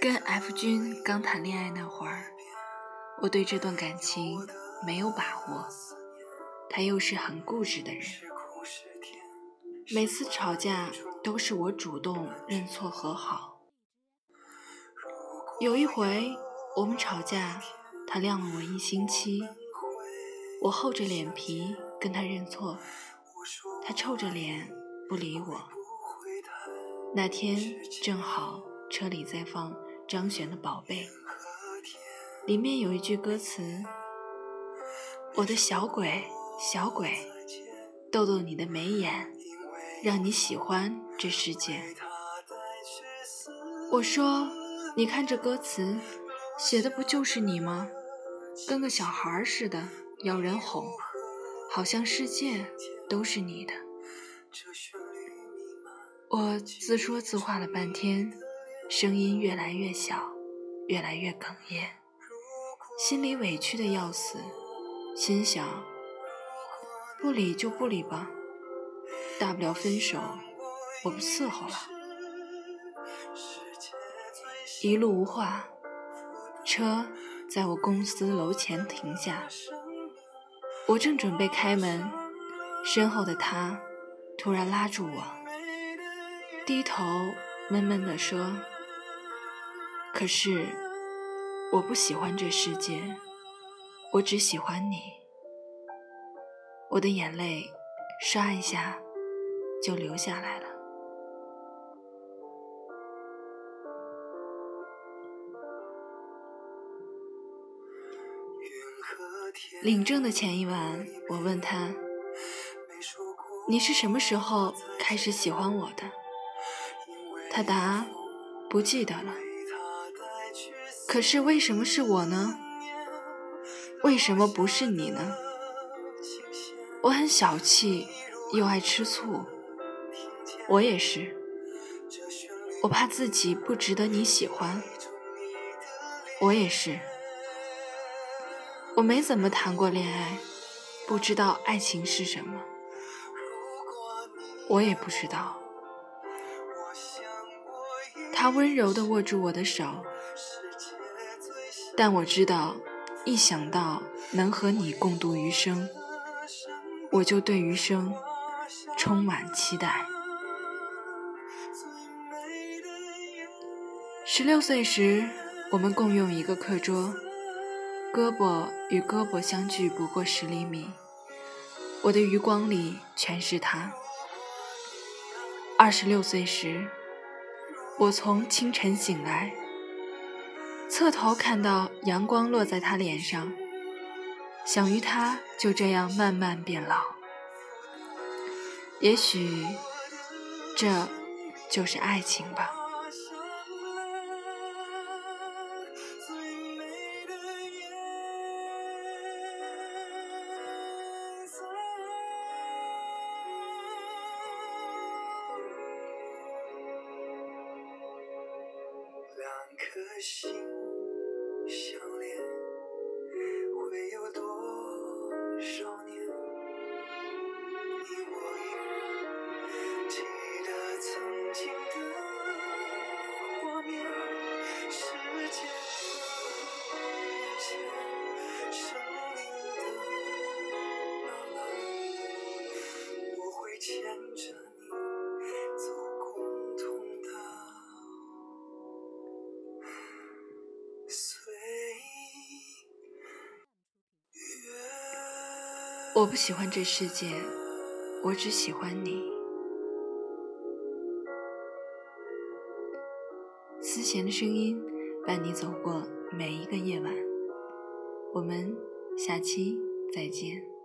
跟 F 君刚谈恋爱那会儿，我对这段感情没有把握。他又是很固执的人，每次吵架都是我主动认错和好。有一回我们吵架，他晾了我一星期，我厚着脸皮跟他认错，他臭着脸不理我。那天正好车里在放。张悬的宝贝，里面有一句歌词：“我的小鬼，小鬼，逗逗你的眉眼，让你喜欢这世界。”我说：“你看这歌词，写的不就是你吗？跟个小孩似的，要人哄，好像世界都是你的。”我自说自话了半天。声音越来越小，越来越哽咽，心里委屈的要死，心想：不理就不理吧，大不了分手，我不伺候了。一路无话，车在我公司楼前停下，我正准备开门，身后的他突然拉住我，低头闷闷地说。可是，我不喜欢这世界，我只喜欢你。我的眼泪刷一下就流下来了。领证的前一晚，我问他：“你是什么时候开始喜欢我的？”他答：“不记得了。”可是为什么是我呢？为什么不是你呢？我很小气，又爱吃醋。我也是，我怕自己不值得你喜欢。我也是，我没怎么谈过恋爱，不知道爱情是什么。我也不知道。他温柔地握住我的手。但我知道，一想到能和你共度余生，我就对余生充满期待。十六岁时，我们共用一个课桌，胳膊与胳膊相距不过十厘米，我的余光里全是他。二十六岁时，我从清晨醒来。侧头看到阳光落在他脸上，想与他就这样慢慢变老。也许，这就是爱情吧。两颗心我会牵着。我不喜欢这世界，我只喜欢你。思贤的声音伴你走过每一个夜晚，我们下期再见。